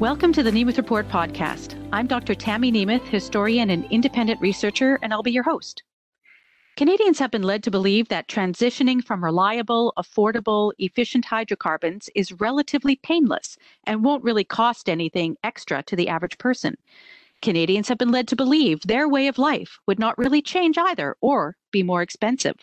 Welcome to the Nemeth Report podcast. I'm Dr. Tammy Nemeth, historian and independent researcher, and I'll be your host. Canadians have been led to believe that transitioning from reliable, affordable, efficient hydrocarbons is relatively painless and won't really cost anything extra to the average person. Canadians have been led to believe their way of life would not really change either or be more expensive.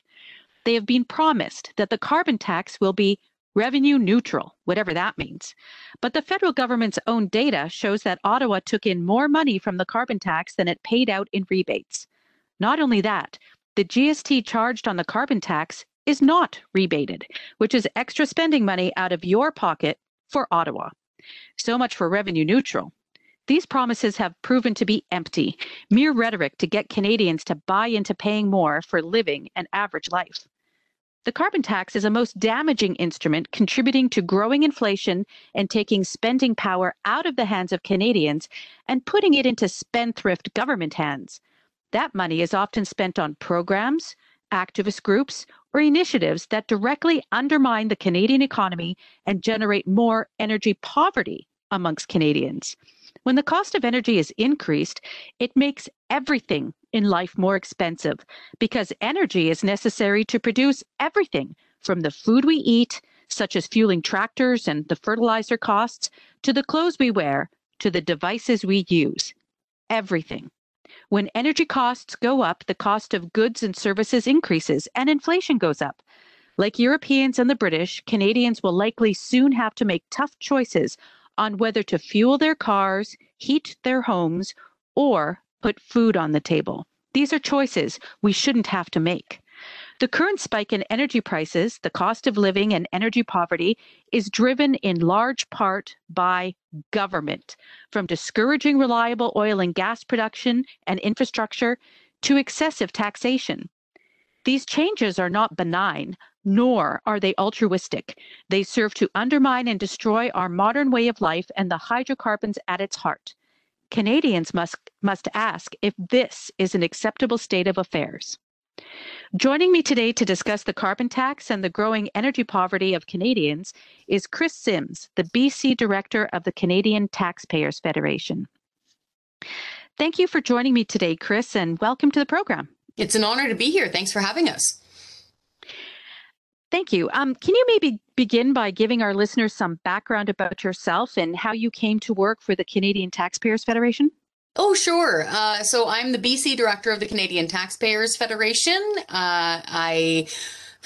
They have been promised that the carbon tax will be revenue neutral, whatever that means. But the federal government's own data shows that Ottawa took in more money from the carbon tax than it paid out in rebates. Not only that, the GST charged on the carbon tax is not rebated, which is extra spending money out of your pocket for Ottawa. So much for revenue neutral. These promises have proven to be empty, mere rhetoric to get Canadians to buy into paying more for living an average life. The carbon tax is a most damaging instrument contributing to growing inflation and taking spending power out of the hands of Canadians and putting it into spendthrift government hands. That money is often spent on programs, activist groups, or initiatives that directly undermine the Canadian economy and generate more energy poverty amongst Canadians. When the cost of energy is increased, it makes everything in life more expensive because energy is necessary to produce everything from the food we eat, such as fueling tractors and the fertilizer costs, to the clothes we wear, to the devices we use. Everything. When energy costs go up, the cost of goods and services increases and inflation goes up. Like Europeans and the British, Canadians will likely soon have to make tough choices on whether to fuel their cars, heat their homes, or put food on the table. These are choices we shouldn't have to make. The current spike in energy prices, the cost of living, and energy poverty is driven in large part by government, from discouraging reliable oil and gas production and infrastructure to excessive taxation. These changes are not benign, nor are they altruistic. They serve to undermine and destroy our modern way of life and the hydrocarbons at its heart. Canadians must, must ask if this is an acceptable state of affairs. Joining me today to discuss the carbon tax and the growing energy poverty of Canadians is Kris Sims, the BC Director of the Canadian Taxpayers Federation. Thank you for joining me today, Kris, and welcome to the program. It's an honor to be here. Thanks for having us. Thank you. Um, can you maybe begin by giving our listeners some background about yourself and how you came to work for the Canadian Taxpayers Federation? Oh, sure. Uh, so I'm the BC director of the Canadian Taxpayers Federation. Uh, I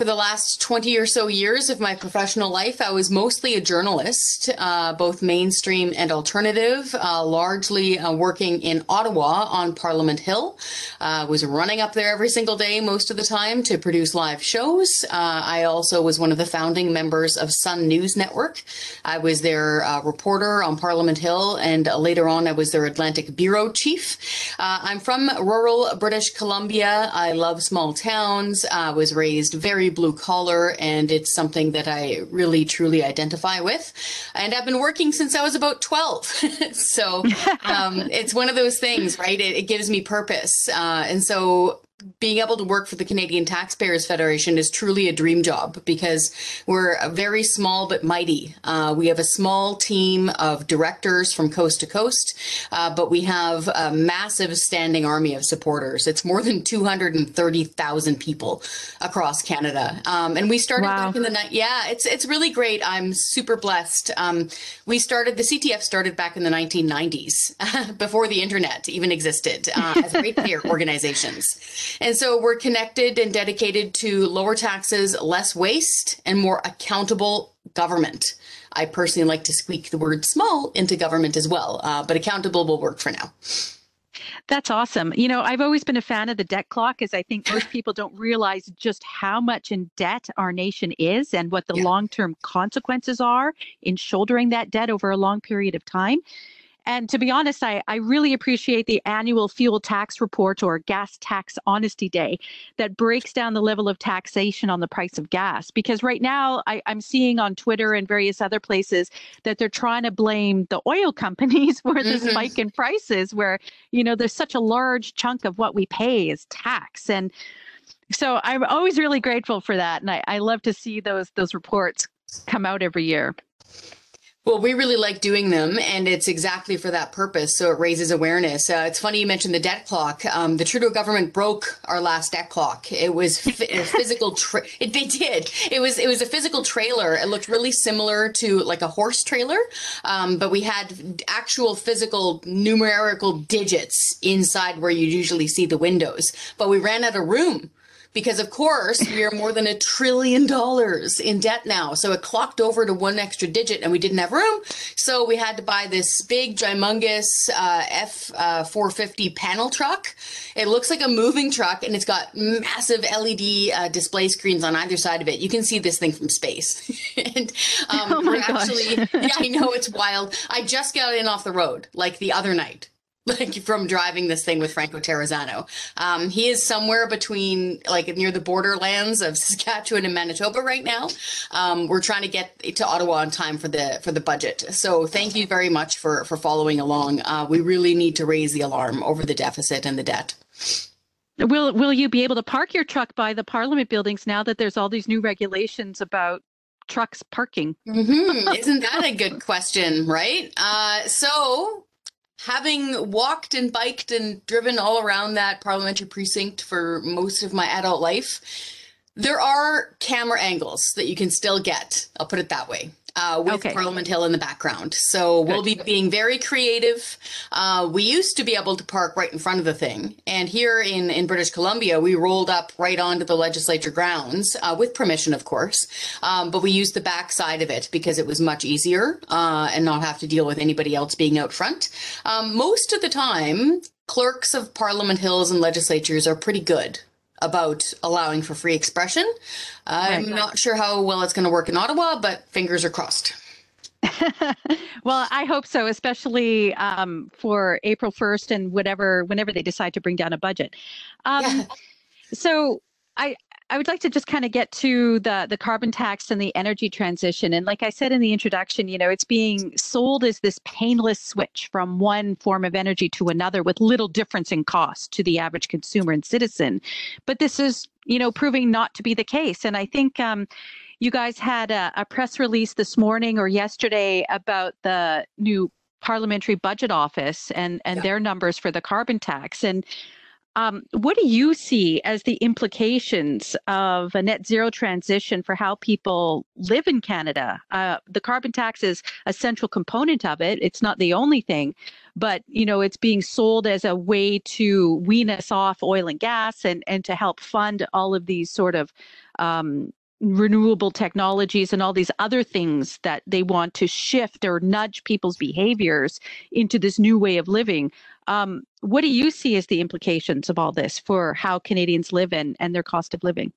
for the last 20 or so years of my professional life, I was mostly a journalist, uh, both mainstream and alternative, uh, largely uh, working in Ottawa on Parliament Hill. Uh, was running up there every single day most of the time to produce live shows. Uh, I also was one of the founding members of Sun News Network. I was their uh, reporter on Parliament Hill, and later on, I was their Atlantic bureau chief. I'm from rural British Columbia. I love small towns. I was raised very blue collar, and it's something that I really truly identify with. And I've been working since I was about 12. so um, it's one of those things, right? It, it gives me purpose. Uh, and so being able to work for the Canadian Taxpayers Federation is truly a dream job because we're very small but mighty. Uh, we have a small team of directors from coast to coast, uh, but we have a massive standing army of supporters. It's more than 230,000 people across Canada. Um, and we started wow. back in the night. Yeah, it's, it's really great. I'm super blessed. Um, we started, the CTF started back in the 1990s before the internet even existed uh, as ratepayer organizations. And so we're connected and dedicated to lower taxes, less waste, and more accountable government. I personally like to squeak the word small into government as well, uh, but accountable will work for now. That's awesome. You know, I've always been a fan of the debt clock, as I think most people don't realize just how much in debt our nation is and what the yeah. long term consequences are in shouldering that debt over a long period of time. And to be honest, I, I really appreciate the annual fuel tax report or gas tax honesty day that breaks down the level of taxation on the price of gas. Because right now, I, I'm seeing on Twitter and various other places that they're trying to blame the oil companies for the mm-hmm. spike in prices, where, you know, there's such a large chunk of what we pay is tax. And so I'm always really grateful for that. And I, I love to see those those reports come out every year. Well, we really like doing them, and it's exactly for that purpose. So it raises awareness. Uh, it's funny you mentioned the debt clock. Um, the Trudeau government broke our last debt clock. It was a physical. Tra- it, they did. It was it was a physical trailer. It looked really similar to like a horse trailer, um, but we had actual physical numerical digits inside where you usually see the windows. But we ran out of room because of course we are more than a trillion dollars in debt now. So it clocked over to one extra digit and we didn't have room. So we had to buy this big, humongous uh, F450 uh, panel truck. It looks like a moving truck and it's got massive LED uh, display screens on either side of it. You can see this thing from space. and um, oh my actually, gosh. yeah, I know it's wild. I just got in off the road like the other night like from driving this thing with Franco Terrazzano. Um, he is somewhere between like near the borderlands of Saskatchewan and Manitoba right now. Um, we're trying to get to Ottawa on time for the for the budget. So thank you very much for for following along. Uh, we really need to raise the alarm over the deficit and the debt. Will Will you be able to park your truck by the Parliament buildings now that there's all these new regulations about trucks parking? Mm-hmm. Isn't that a good question, right? Uh, so having walked and biked and driven all around that parliamentary precinct for most of my adult life, there are camera angles that you can still get. I'll put it that way uh, with okay. Parliament Hill in the background. So Good. we'll be being very creative. Uh, we used to be able to park right in front of the thing. And here in, in British Columbia, we rolled up right onto the legislature grounds uh, with permission, of course. Um, but we used the back side of it because it was much easier uh, and not have to deal with anybody else being out front. Um, most of the time, clerks of Parliament Hills and legislatures are pretty good about allowing for free expression. I'm right. not sure how well it's going to work in Ottawa, but fingers are crossed. well, I hope so, especially um, for April 1st and whatever, whenever they decide to bring down a budget. Um, yeah. So I, I would like to just kind of get to the the carbon tax and the energy transition. And like I said in the introduction, you know, it's being sold as this painless switch from one form of energy to another with little difference in cost to the average consumer and citizen. But this is, you know, proving not to be the case. And I think um, you guys had a, a press release this morning or yesterday about the new parliamentary budget office and and yeah. their numbers for the carbon tax and um, what do you see as the implications of a net zero transition for how people live in Canada? Uh, the carbon tax is a central component of it. It's not the only thing, but you know it's being sold as a way to wean us off oil and gas and and to help fund all of these sort of um, renewable technologies and all these other things that they want to shift or nudge people's behaviors into this new way of living. Um, what do you see as the implications of all this for how Canadians live and, and their cost of living?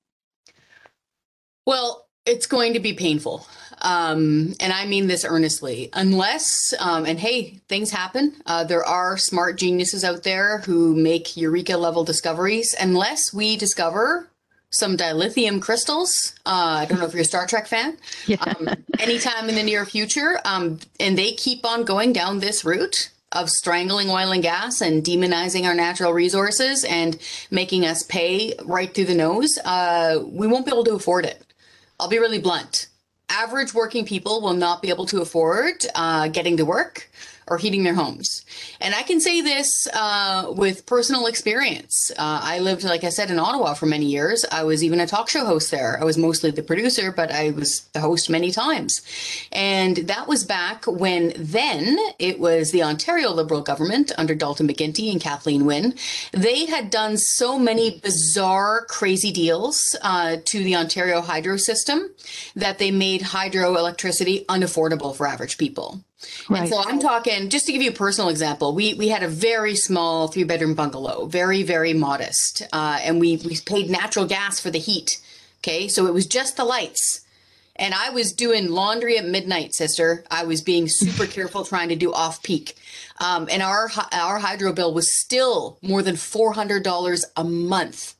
Well, it's going to be painful. Um, and I mean this earnestly. Unless, um, and hey, things happen. Uh, there are smart geniuses out there who make eureka level discoveries. Unless we discover some dilithium crystals. Uh, I don't know if you're a Star Trek fan. Yeah. Um, anytime in the near future, um, and they keep on going down this route of strangling oil and gas and demonizing our natural resources and making us pay right through the nose. Uh, we won't be able to afford it. I'll be really blunt. Average working people will not be able to afford uh, getting to work or heating their homes. And I can say this uh, with personal experience. Uh, I lived, like I said, in Ottawa for many years. I was even a talk show host there. I was mostly the producer, but I was the host many times. And that was back when then it was the Ontario Liberal government under Dalton McGuinty and Kathleen Wynne. They had done so many bizarre, crazy deals uh, to the Ontario hydro system that they made hydroelectricity unaffordable for average people. Right. And so I'm talking just to give you a personal example. We we had a very small three bedroom bungalow, very very modest, uh, and we we paid natural gas for the heat. Okay, so it was just the lights. And I was doing laundry at midnight, sister. I was being super careful trying to do off peak. Um, and our our hydro bill was still more than four hundred dollars a month.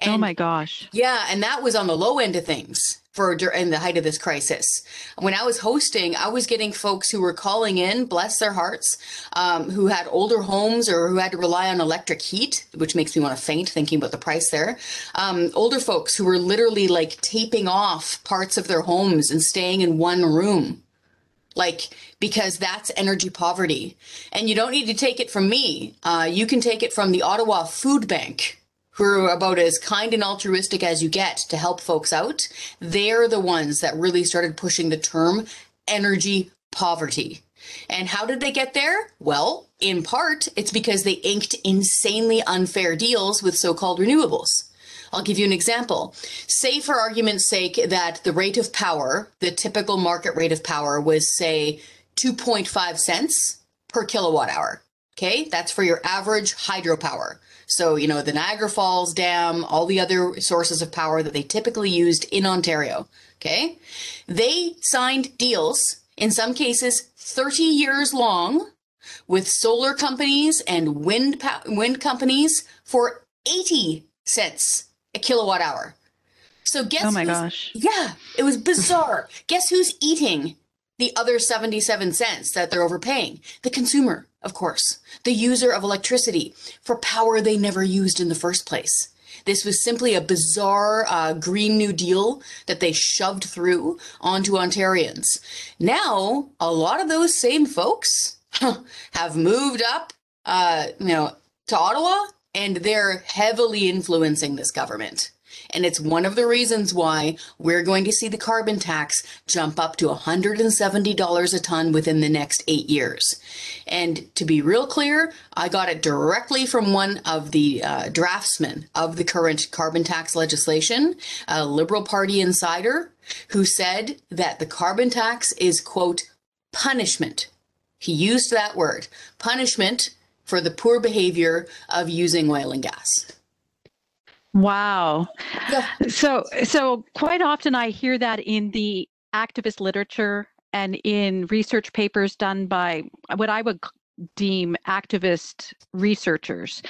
Oh and, oh my gosh! Yeah, and that was on the low end of things for in the height of this crisis. When I was hosting, I was getting folks who were calling in, bless their hearts, um, who had older homes or who had to rely on electric heat, which makes me want to faint thinking about the price there. Um, older folks who were literally like taping off parts of their homes and staying in one room like because that's energy poverty and you don't need to take it from me uh, you can take it from the ottawa food bank who are about as kind and altruistic as you get to help folks out they're the ones that really started pushing the term energy poverty and how did they get there well in part it's because they inked insanely unfair deals with so-called renewables I'll give you an example. Say, for argument's sake, that the rate of power, the typical market rate of power, was, say, 2.5 cents per kilowatt hour. Okay, that's for your average hydropower. So, you know, the Niagara Falls Dam, all the other sources of power that they typically used in Ontario. Okay, they signed deals, in some cases 30 years long, with solar companies and wind, wind companies for 80 cents a kilowatt hour. So guess Oh my gosh. Yeah, it was bizarre. guess who's eating the other 77 cents that they're overpaying? The consumer, of course. The user of electricity for power they never used in the first place. This was simply a bizarre uh, Green New Deal that they shoved through onto Ontarians. Now, a lot of those same folks have moved up, uh, you know, to Ottawa and they're heavily influencing this government. And it's one of the reasons why we're going to see the carbon tax jump up to $170 a ton within the next eight years. And to be real clear, I got it directly from one of the uh, draftsmen of the current carbon tax legislation, a Liberal Party insider, who said that the carbon tax is, quote, punishment. He used that word, punishment for the poor behavior of using oil and gas. Wow. Yeah. So so quite often I hear that in the activist literature and in research papers done by what I would deem activist researchers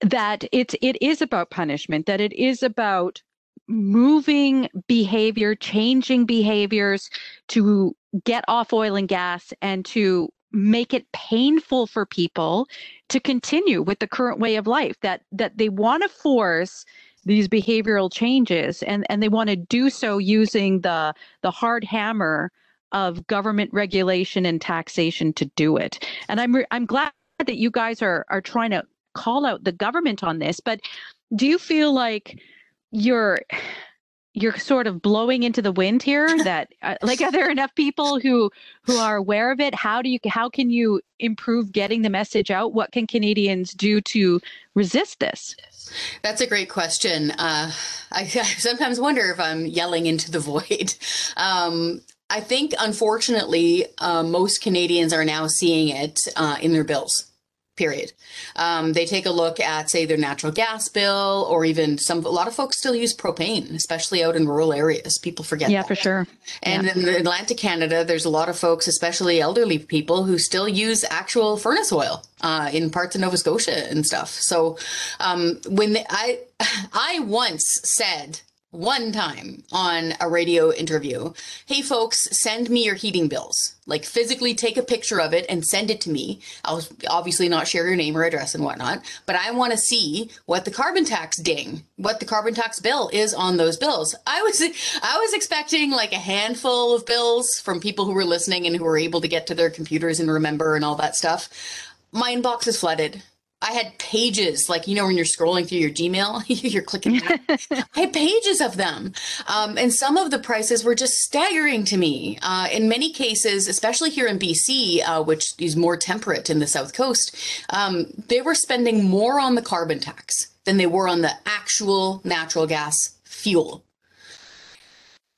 that it's it is about punishment that it is about moving behavior changing behaviors to get off oil and gas and to make it painful for people to continue with the current way of life that that they want to force these behavioral changes and and they want to do so using the the hard hammer of government regulation and taxation to do it. And i'm re- i'm glad that you guys are are trying to call out the government on this but do you feel like you're you're sort of blowing into the wind here that uh, like are there enough people who who are aware of it? How do you how can you improve getting the message out? What can canadians do to resist this? That's a great question. Uh, I, I, sometimes wonder if i'm yelling into the void. Um, i think unfortunately uh, most canadians are now seeing it uh, in their bills period. Um, they take a look at, say, their natural gas bill, or even some. A lot of folks still use propane, especially out in rural areas. People forget. Yeah, that. for sure. And yeah. in Atlantic Canada, there's a lot of folks, especially elderly people, who still use actual furnace oil uh, in parts of Nova Scotia and stuff. So um, when they, I, I once said one time on a radio interview hey folks send me your heating bills. Like physically take a picture of it and send it to me. I'll obviously not share your name or address and whatnot but i want to see what the carbon tax ding what the carbon tax bill is on those bills. I was i was expecting like a handful of bills from people who were listening and who were able to get to their computers and remember and all that stuff. My inbox is flooded I had pages, like, you know, when you're scrolling through your Gmail, you're clicking. I had pages of them. Um, and some of the prices were just staggering to me. Uh, in many cases, especially here in BC, uh, which is more temperate in the South Coast, um, they were spending more on the carbon tax than they were on the actual natural gas fuel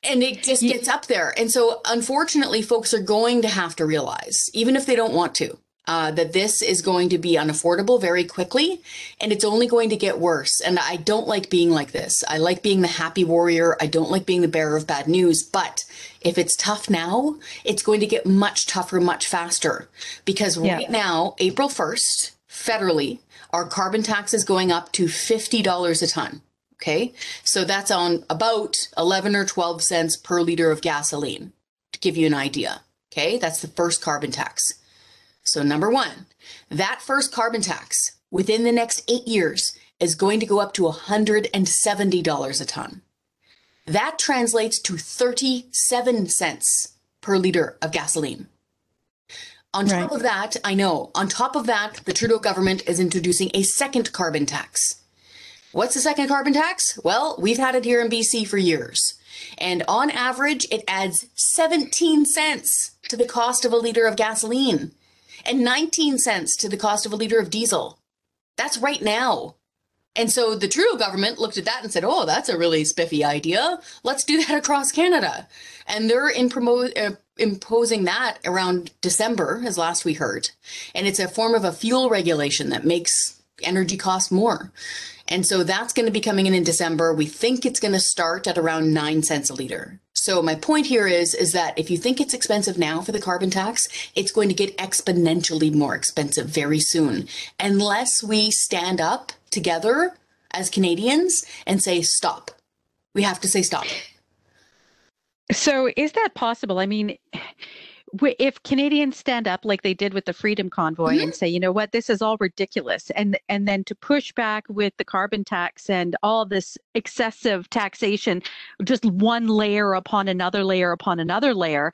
and it just gets up there. And so, unfortunately, folks are going to have to realize, even if they don't want to, uh, that this is going to be unaffordable very quickly and it's only going to get worse. And I don't like being like this. I like being the happy warrior. I don't like being the bearer of bad news. But if it's tough now, it's going to get much tougher, much faster. Because right now, April 1st, federally, our carbon tax is going up to $50 a ton. Okay. So that's on about 11 or 12 cents per liter of gasoline to give you an idea. Okay. That's the first carbon tax. So, number one, that first carbon tax within the next eight years is going to go up to $170 a ton. That translates to 37 cents per liter of gasoline. On top right. of that, I know, on top of that, the Trudeau government is introducing a second carbon tax. What's the second carbon tax? Well, we've had it here in BC for years. And on average, it adds 17 cents to the cost of a liter of gasoline and 19 cents to the cost of a liter of diesel. That's right now. And so the Trudeau government looked at that and said, oh, that's a really spiffy idea. Let's do that across Canada. And they're in promo- uh, imposing that around December, as last we heard. And it's a form of a fuel regulation that makes energy cost more. And so that's going to be coming in in December. We think it's going to start at around nine cents a liter. So my point here is, is that if you think it's expensive now for the carbon tax, it's going to get exponentially more expensive very soon, unless we stand up together as Canadians and say, stop. We have to say stop. So is that possible? I mean, if Canadians stand up like they did with the Freedom Convoy mm-hmm. and say, you know what, this is all ridiculous, and and then to push back with the carbon tax and all this excessive taxation, just one layer upon another layer upon another layer,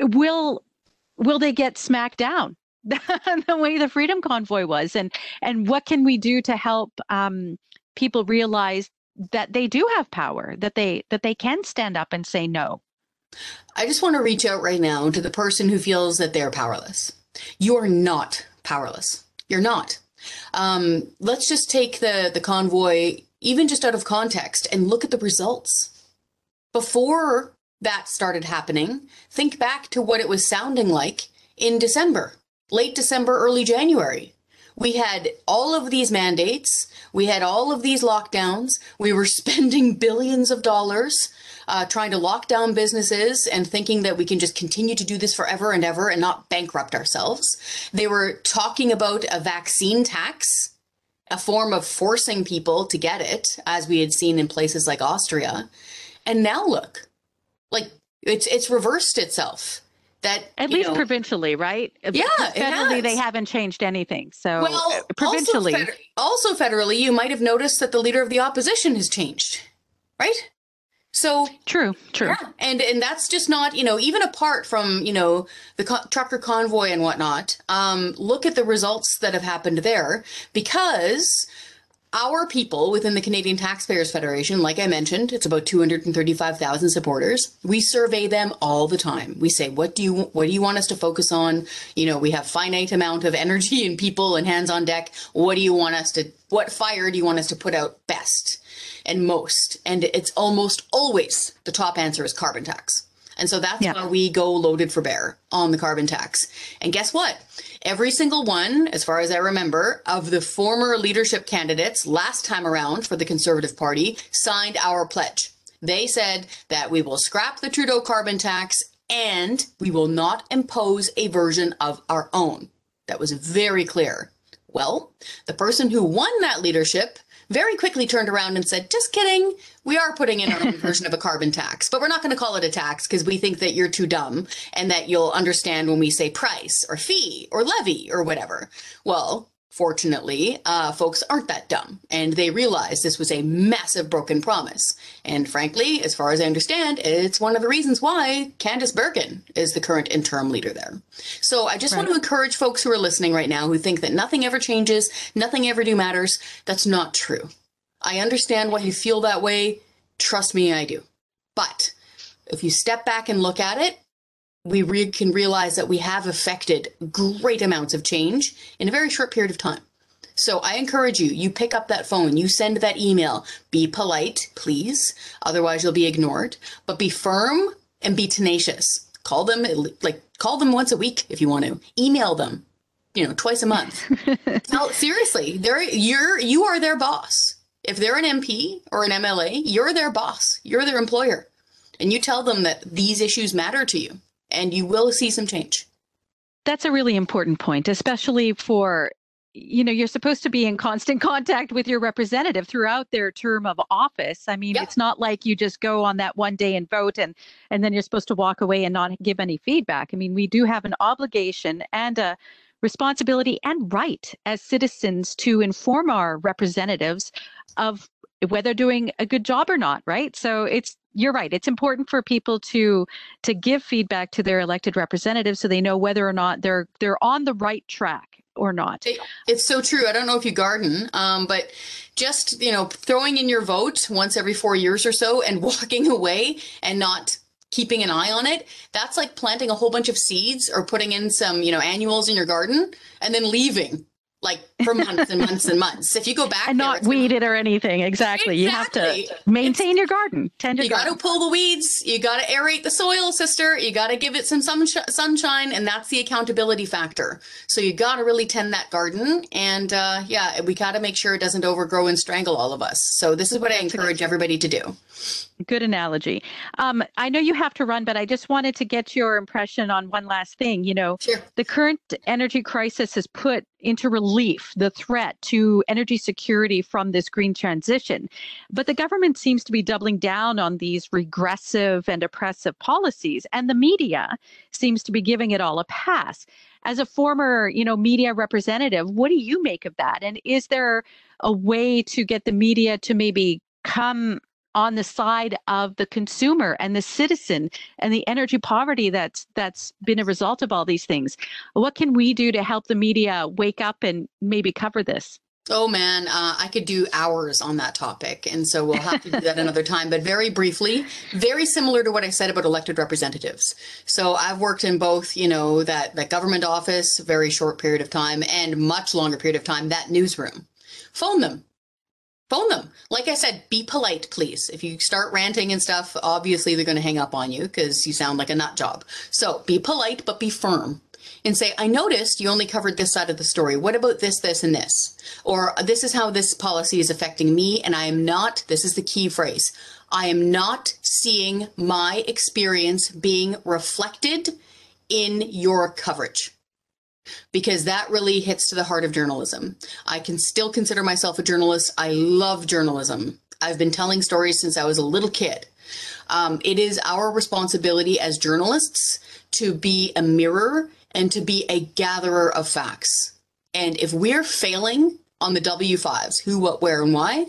will will they get smacked down the way the Freedom Convoy was? And and what can we do to help um, people realize that they do have power, that they that they can stand up and say no? I just want to reach out right now to the person who feels that they're powerless. You're not powerless. You're not. Um, let's just take the, the convoy, even just out of context, and look at the results. Before that started happening, think back to what it was sounding like in December, late December, early January. We had all of these mandates. We had all of these lockdowns. We were spending billions of dollars uh, trying to lock down businesses and thinking that we can just continue to do this forever and ever and not bankrupt ourselves. They were talking about a vaccine tax, a form of forcing people to get it, as we had seen in places like Austria. And now look, like it's it's reversed itself that at least know, provincially, right? Yeah, federally they haven't changed anything. So well, uh, provincially, also, feder- also, federally, you might have noticed that the leader of the opposition has changed, right? So true, true, yeah. and and that's just not you know even apart from you know the co- trucker convoy and whatnot. Um, look at the results that have happened there because our people within the Canadian Taxpayers Federation, like I mentioned, it's about 235,000 supporters. We survey them all the time. We say, what do you what do you want us to focus on? You know, we have finite amount of energy and people and hands on deck. What do you want us to what fire do you want us to put out best and most? And it's almost always the top answer is carbon tax. And so that's yeah. why we go loaded for bear on the carbon tax. And guess what? Every single one, as far as I remember, of the former leadership candidates last time around for the Conservative Party signed our pledge. They said that we will scrap the Trudeau carbon tax and we will not impose a version of our own. That was very clear. Well, the person who won that leadership very quickly turned around and said, just kidding. We are putting in our own version of a carbon tax, but we're not going to call it a tax because we think that you're too dumb and that you'll understand when we say price or fee or levy or whatever. Well, Fortunately, uh, folks aren't that dumb, and they realize this was a massive broken promise. And frankly, as far as I understand, it's one of the reasons why Candice Bergen is the current interim leader there. So I just right. want to encourage folks who are listening right now who think that nothing ever changes, nothing ever do matters. That's not true. I understand why you feel that way. Trust me, I do. But if you step back and look at it, we re- can realize that we have affected great amounts of change in a very short period of time. So I encourage you, you pick up that phone, you send that email. Be polite, please. Otherwise you'll be ignored. But be firm and be tenacious. Call them like call them once a week if you want to. Email them, you know, twice a month. Tell, seriously, they're you're you are their boss. If they're an MP or an MLA, you're their boss. You're their employer. And you tell them that these issues matter to you and you will see some change. That's a really important point, especially for you know you're supposed to be in constant contact with your representative throughout their term of office. I mean it's not like you just go on that one day and vote and and then you're supposed to walk away and not give any feedback. I mean we do have an obligation and a responsibility and right as citizens to inform our representatives of whether doing a good job or not right? So it's you're right. It's important for people to to give feedback to their elected representatives so they know whether or not they're they're on the right track or not. It, it's so true. I don't know if you garden, um, but just you know, throwing in your vote once every four years or so and walking away and not keeping an eye on it that's like planting a whole bunch of seeds or putting in some you know annuals in your garden and then leaving like for months and months and months. If you go back and there, not weed it or anything, exactly. exactly. You have to maintain it's, your garden. Tend your you got to pull the weeds. You got to aerate the soil, sister. You got to give it some sunshine, and that's the accountability factor. So you got to really tend that garden, and uh, yeah, we got to make sure it doesn't overgrow and strangle all of us. So this is what I encourage everybody to do. Good analogy. Um, I know you have to run, but I just wanted to get your impression on one last thing. You know, sure. the current energy crisis has put into relief the threat to energy security from this green transition. But the government seems to be doubling down on these regressive and oppressive policies, and the media seems to be giving it all a pass. As a former, you know, media representative, what do you make of that? And is there a way to get the media to maybe come on the side of the consumer and the citizen and the energy poverty that's that's been a result of all these things what can we do to help the media wake up and maybe cover this Oh man, uh, I could do hours on that topic. And so we'll have to do that another time. But very briefly, very similar to what I said about elected representatives. So I've worked in both, you know, that, that government office, very short period of time, and much longer period of time, that newsroom. Phone them, phone them. Like I said, be polite, please. If you start ranting and stuff, obviously they're going to hang up on you because you sound like a nut job. So be polite, but be firm and say, I noticed you only covered this side of the story. What about this, this, and this? Or this is how this policy is affecting me, and I am not, this is the key phrase, I am not seeing my experience being reflected in your coverage because that really hits to the heart of journalism. I can still consider myself a journalist. I love journalism. I've been telling stories since I was a little kid. Um, it is our responsibility as journalists to be a mirror and to be a gatherer of facts. And if we're failing on the W5s, who, what, where, and why,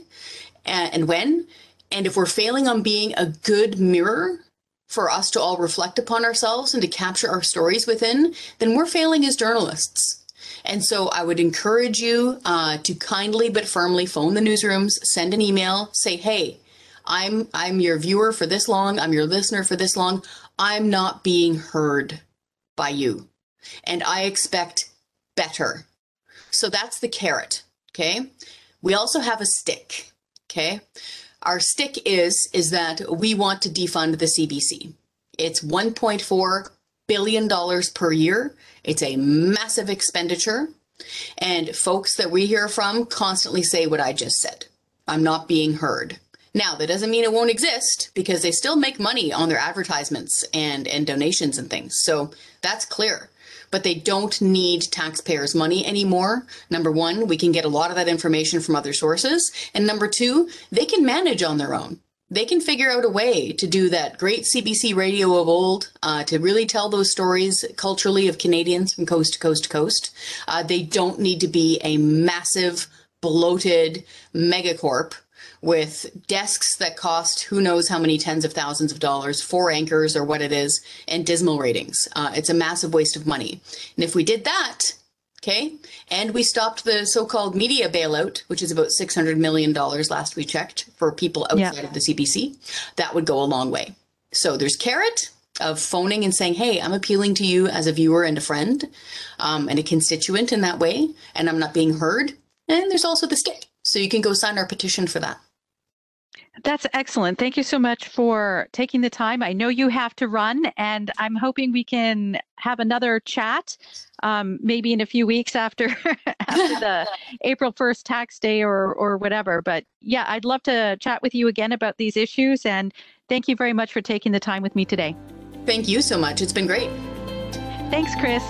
and, and when, and if we're failing on being a good mirror for us to all reflect upon ourselves and to capture our stories within, then we're failing as journalists. And so I would encourage you uh, to kindly but firmly phone the newsrooms, send an email, say, hey, I'm I'm your viewer for this long, I'm your listener for this long. I'm not being heard by you. And I expect better. So that's the carrot. Okay. We also have a stick. Okay. Our stick is is that we want to defund the CBC. It's 1.4 billion dollars per year. It's a massive expenditure. And folks that we hear from constantly say what I just said. I'm not being heard. Now, that doesn't mean it won't exist because they still make money on their advertisements and, and donations and things. So that's clear but they don't need taxpayers' money anymore. Number one, we can get a lot of that information from other sources. And number two, they can manage on their own. They can figure out a way to do that great CBC radio of old, uh, to really tell those stories culturally of Canadians from coast to coast to coast. Uh, they don't need to be a massive, bloated megacorp with desks that cost who knows how many tens of thousands of dollars, four anchors or what it is, and dismal ratings. Uh, it's a massive waste of money. And if we did that, okay, and we stopped the so-called media bailout, which is about $600 million last we checked for people outside yeah. of the CBC, that would go a long way. So there's carrot of phoning and saying, hey, I'm appealing to you as a viewer and a friend um, and a constituent in that way, and I'm not being heard. And there's also the stick. So you can go sign our petition for that. That's excellent. Thank you so much for taking the time. I know you have to run, and I'm hoping we can have another chat, um, maybe in a few weeks after after the April 1st tax day or or whatever. But yeah, I'd love to chat with you again about these issues. And thank you very much for taking the time with me today. Thank you so much. It's been great. Thanks, Kris.